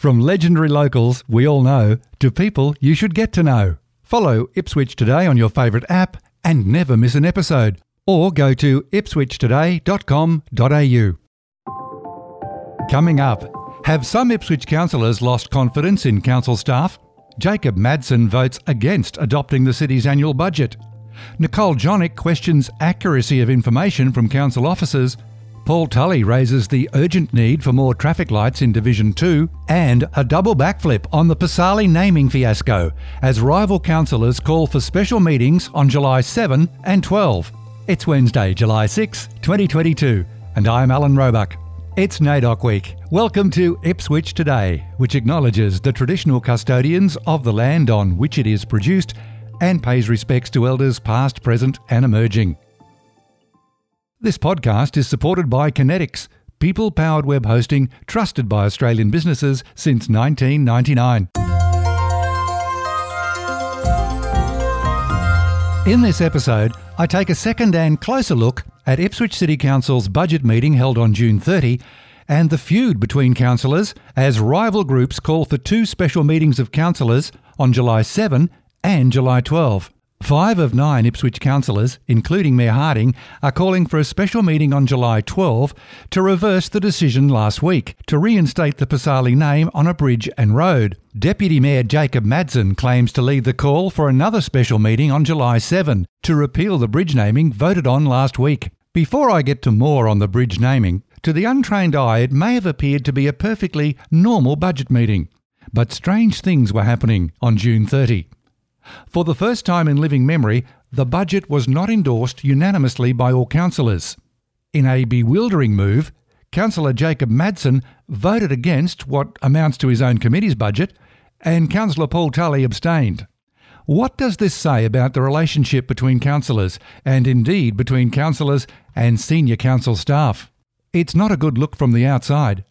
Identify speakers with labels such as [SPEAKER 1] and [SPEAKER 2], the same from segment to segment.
[SPEAKER 1] From legendary locals we all know to people you should get to know. Follow Ipswich Today on your favourite app and never miss an episode. Or go to ipswichtoday.com.au. Coming up, have some Ipswich councillors lost confidence in council staff? Jacob Madsen votes against adopting the city's annual budget. Nicole Jonic questions accuracy of information from council officers Paul Tully raises the urgent need for more traffic lights in Division 2 and a double backflip on the Pisasale naming fiasco as rival councillors call for special meetings on July 7 and 12. It's Wednesday, July 6, 2022, and I'm Alan Roebuck. It's NAIDOC Week. Welcome to Ipswich Today, which acknowledges the traditional custodians of the land on which it is produced and pays respects to elders past, present, and emerging. This podcast is supported by Conetix, people powered web hosting trusted by Australian businesses since 1999. In this episode, I take a second and closer look at Ipswich City Council's budget meeting held on June 30 and the feud between councillors as rival groups call for two special meetings of councillors on July 7 and July 12. Five of nine Ipswich councillors, including Mayor Harding, are calling for a special meeting on July 12 to reverse the decision last week to reinstate the Pisasale name on a bridge and road. Deputy Mayor Jacob Madsen claims to lead the call for another special meeting on July 7 to repeal the bridge naming voted on last week. Before I get to more on the bridge naming, to the untrained eye it may have appeared to be a perfectly normal budget meeting. But strange things were happening on June 30. For the first time in living memory, the budget was not endorsed unanimously by all councillors. In a bewildering move, Councillor Jacob Madsen voted against what amounts to his own committee's budget, and Councillor Paul Tully abstained. What does this say about the relationship between councillors, and indeed between councillors and senior council staff? It's not a good look from the outside.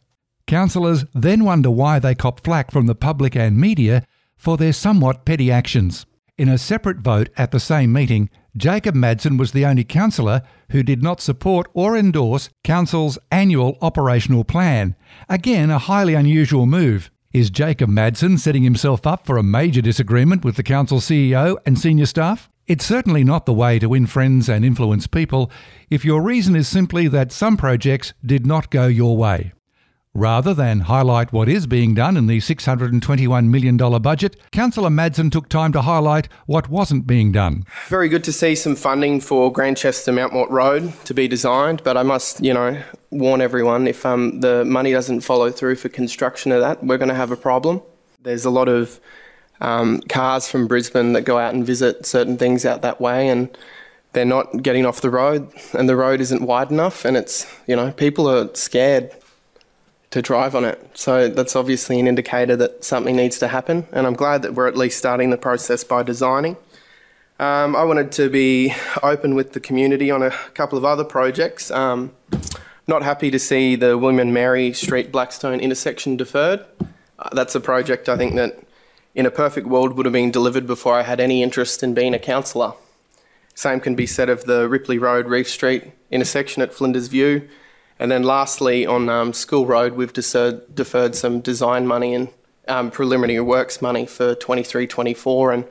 [SPEAKER 1] Councillors then wonder why they cop flack from the public and media for their somewhat petty actions. In a separate vote at the same meeting, Jacob Madsen was the only councillor who did not support or endorse Council's annual operational plan. Again, a highly unusual move. Is Jacob Madsen setting himself up for a major disagreement with the Council CEO and senior staff? It's certainly not the way to win friends and influence people if your reason is simply that some projects did not go your way. Rather than highlight what is being done in the $621 million budget, Councillor Madsen took time to highlight what wasn't being done.
[SPEAKER 2] Very good to see some funding for Grandchester Mount Mort Road to be designed, but I must, you know, warn everyone if um, the money doesn't follow through for construction of that, we're going to have a problem. There's a lot of um, cars from Brisbane that go out and visit certain things out that way, and they're not getting off the road, and the road isn't wide enough, and it's, you know, people are scared to drive on it. So that's obviously an indicator that something needs to happen, and I'm glad that we're at least starting the process by designing. Um, I wanted to be open with the community on a couple of other projects. Um, not happy to see the William and Mary Street Blackstone intersection deferred. Uh, that's a project I think that in a perfect world would have been delivered before I had any interest in being a councillor. Same can be said of the Ripley Road Reef Street intersection at Flinders View and then lastly, on um, School Road, we've deferred, deferred some design money and um, preliminary works money for 23 24. And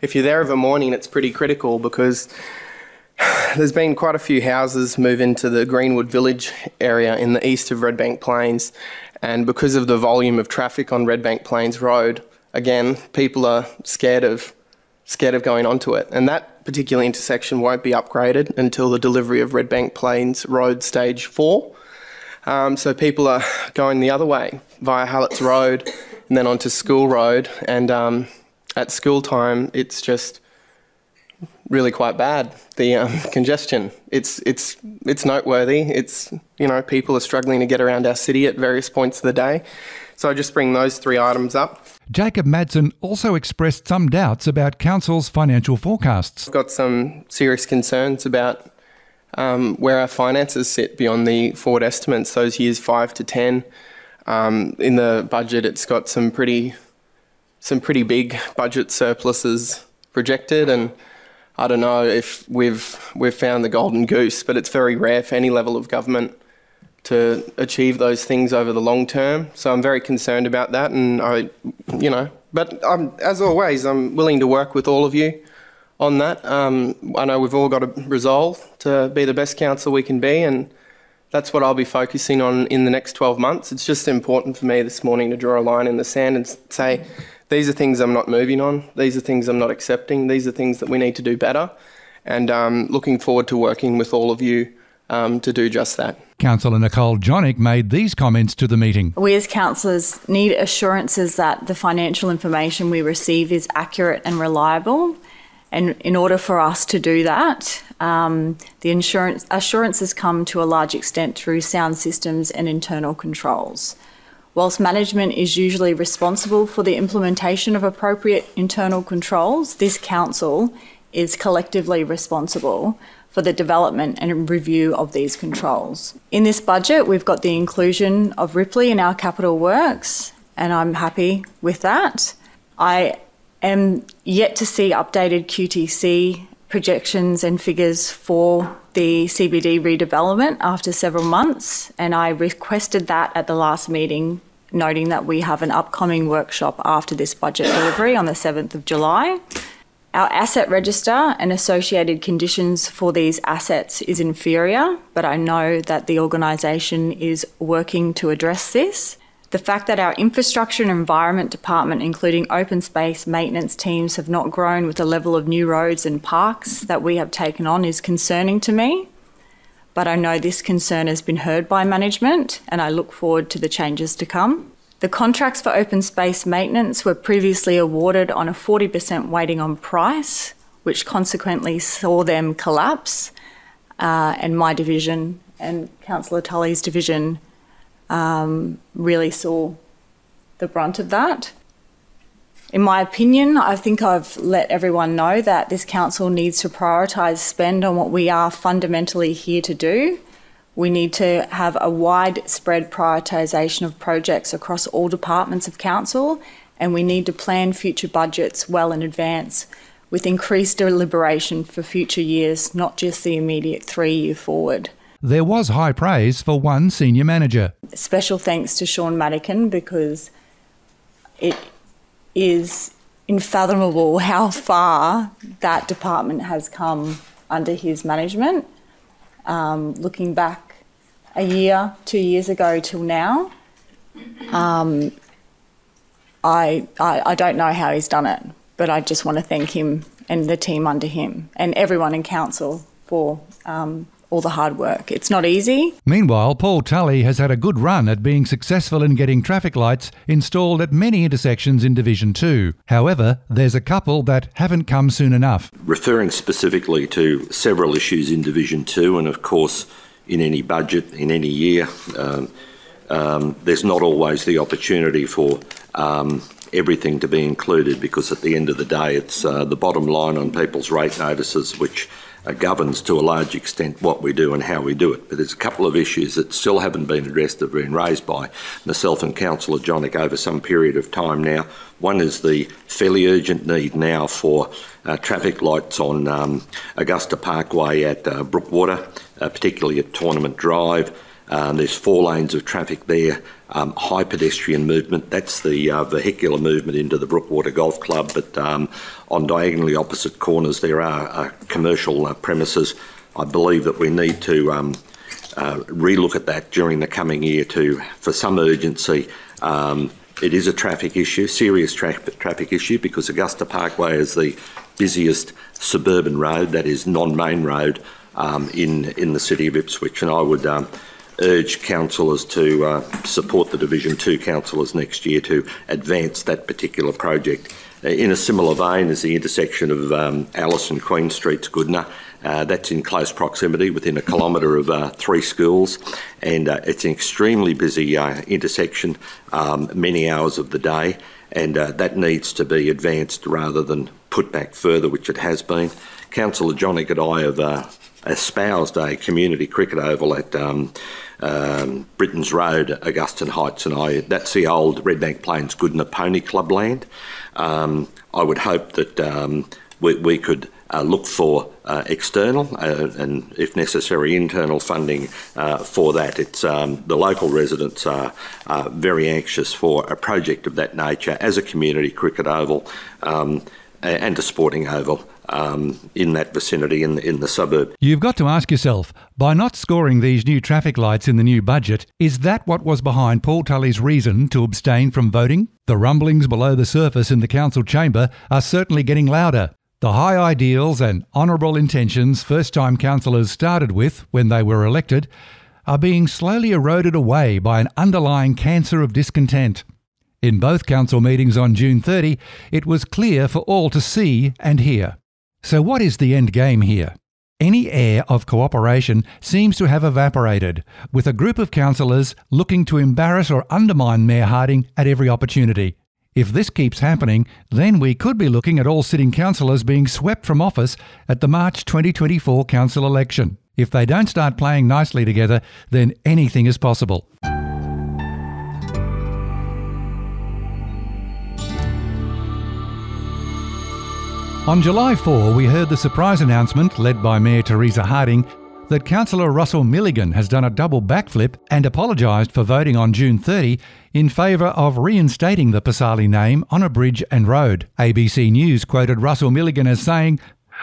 [SPEAKER 2] if you're there of a morning, it's pretty critical because there's been quite a few houses move into the Greenwood Village area in the east of Redbank Plains. And because of the volume of traffic on Redbank Plains Road, again, people are scared of scared of going onto it. And that particular intersection won't be upgraded until the delivery of Redbank Plains Road Stage 4. Um, so people are going the other way via Hallett's Road and then onto School Road. And um, at school time, it's just really quite bad. The um, congestion, it's it's it's noteworthy. It's you know people are struggling to get around our city at various points of the day. So I just bring those three items up.
[SPEAKER 1] Jacob Madsen also expressed some doubts about Council's financial forecasts.
[SPEAKER 2] I've got some serious concerns about um, where our finances sit beyond the forward estimates, those years 5 to 10. Um, in the budget, it's got some pretty, some pretty big budget surpluses projected, and I don't know if we've, we've found the golden goose, but it's very rare for any level of government to achieve those things over the long term. So I'm very concerned about that, and I, you know, but I'm, as always, I'm willing to work with all of you on that. Um, I know we've all got to resolve to be the best council we can be, and that's what I'll be focusing on in the next 12 months. It's just important for me this morning to draw a line in the sand and say, these are things I'm not moving on. These are things I'm not accepting. These are things that we need to do better. And um, looking forward to working with all of you um, to do just that.
[SPEAKER 1] Councillor Nicole Jonic made these comments to the meeting.
[SPEAKER 3] We as councillors need assurances that the financial information we receive is accurate and reliable. And in order for us to do that, um, the insurance assurances come to a large extent through sound systems and internal controls. Whilst management is usually responsible for the implementation of appropriate internal controls, this council is collectively responsible for the development and review of these controls. In this budget, we've got the inclusion of Ripley in our capital works, and I'm happy with that. I am yet to see updated QTC projections and figures for the CBD redevelopment after several months, and I requested that at the last meeting, noting that we have an upcoming workshop after this budget delivery on the 7th of July. Our asset register and associated conditions for these assets is inferior, but I know that the organisation is working to address this. The fact that our infrastructure and environment department, including open space maintenance teams, have not grown with the level of new roads and parks that we have taken on is concerning to me. But I know this concern has been heard by management and I look forward to the changes to come. The contracts for open space maintenance were previously awarded on a 40% weighting on price, which consequently saw them collapse. Uh, and my division and Councillor Tully's division um, really saw the brunt of that. In my opinion, I think I've let everyone know that this council needs to prioritise spend on what we are fundamentally here to do. We need to have a widespread prioritisation of projects across all departments of council, and we need to plan future budgets well in advance with increased deliberation for future years, not just the immediate three year forward.
[SPEAKER 1] There was high praise for one senior manager.
[SPEAKER 3] Special thanks to Sean Madigan because it is unfathomable how far that department has come under his management. Um, looking back a year, two years ago till now, um, I, I, I don't know how he's done it, but I just want to thank him and the team under him and everyone in council for um, all the hard work. It's not easy.
[SPEAKER 1] Meanwhile, Paul Tully has had a good run at being successful in getting traffic lights installed at many intersections in Division 2. However, there's a couple that haven't come soon enough.
[SPEAKER 4] Referring specifically to several issues in Division 2, and of course, in any budget, in any year, um, um, there's not always the opportunity for um, everything to be included because at the end of the day, it's uh, the bottom line on people's rate notices which governs to a large extent what we do and how we do it. But there's a couple of issues that still haven't been addressed that have been raised by myself and Councillor Jonic over some period of time now. One is the fairly urgent need now for uh, traffic lights on um, Augusta Parkway at uh, Brookwater, uh, particularly at Tournament Drive. Um, there's four lanes of traffic there, um, high pedestrian movement. That's the uh, vehicular movement into the Brookwater Golf Club. But um, on diagonally opposite corners, there are uh, commercial uh, premises. I believe that we need to um, uh, relook at that during the coming year to for some urgency. Um, it is a traffic issue, serious tra- traffic issue, because Augusta Parkway is the busiest suburban road, that is non-main road, um, in in the city of Ipswich, and I would urge councillors to uh, support the Division 2 councillors next year to advance that particular project. Uh, in a similar vein as the intersection of um, Alice and Queen Streets, Goodna, uh, that's in close proximity within a kilometre of uh, three schools, and uh, it's an extremely busy uh, intersection, um, many hours of the day, and that needs to be advanced rather than put back further, which it has been. Councillor Jonic and I have espoused a community cricket oval at um, um, Britain's Road, Augustine Heights, and I. That's the old Redbank Plains Goodna Pony Club land. Um, I would hope that um, we, we, could uh, look for uh, external uh, and, if necessary, internal funding uh, for that. It's um, the local residents are, are, very anxious for a project of that nature as a community cricket oval um, and a sporting oval. Um, in that vicinity in the, in the suburb.
[SPEAKER 1] You've got to ask yourself by not scoring these new traffic lights in the new budget, is that what was behind Paul Tully's reason to abstain from voting? The rumblings below the surface in the council chamber are certainly getting louder. The high ideals and honourable intentions first time councillors started with when they were elected are being slowly eroded away by an underlying cancer of discontent. In both council meetings on June 30, it was clear for all to see and hear. So, what is the end game here? Any air of cooperation seems to have evaporated, with a group of councillors looking to embarrass or undermine Mayor Harding at every opportunity. If this keeps happening, then we could be looking at all sitting councillors being swept from office at the March 2024 council election. If they don't start playing nicely together, then anything is possible. On July 4, we heard the surprise announcement, led by Mayor Teresa Harding, that Councillor Russell Milligan has done a double backflip and apologised for voting on June 30 in favour of reinstating the Pisasale name on a bridge and road. ABC News quoted Russell Milligan as saying,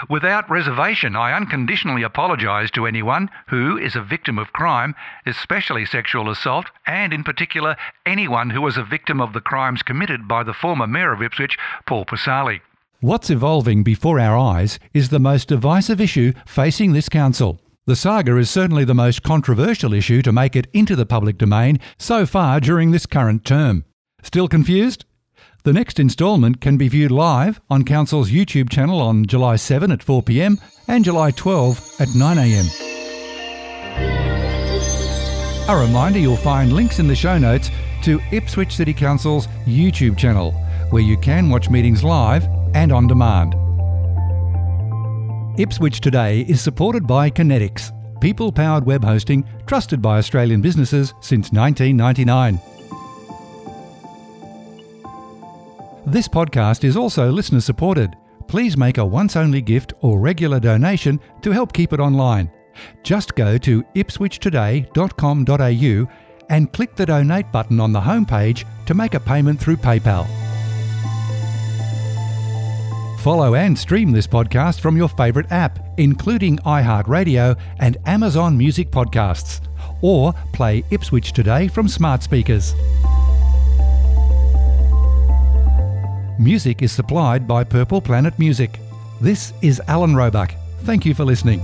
[SPEAKER 1] Without reservation, I unconditionally apologise to anyone who is a victim of crime, especially sexual assault, and in particular anyone who was a victim of the crimes committed by the former Mayor of Ipswich, Paul Pisasale. What's evolving before our eyes is the most divisive issue facing this council. The saga is certainly the most controversial issue to make it into the public domain so far during this current term. Still confused? The next instalment can be viewed live on Council's YouTube channel on July 7 at 4pm and July 12 at 9am. A reminder you'll find links in the show notes to Ipswich City Council's YouTube channel, where you can watch meetings live and on demand. Ipswich Today is supported by Conetix, people powered web hosting trusted by Australian businesses since 1999. This podcast is also listener supported. Please make a once only gift or regular donation to help keep it online. Just go to ipswichtoday.com.au and click the donate button on the homepage to make a payment through PayPal. Follow and stream this podcast from your favourite app, including iHeartRadio and Amazon Music Podcasts, or play Ipswich Today from smart speakers. Music is supplied by Purple Planet Music. This is Alan Roebuck. Thank you for listening.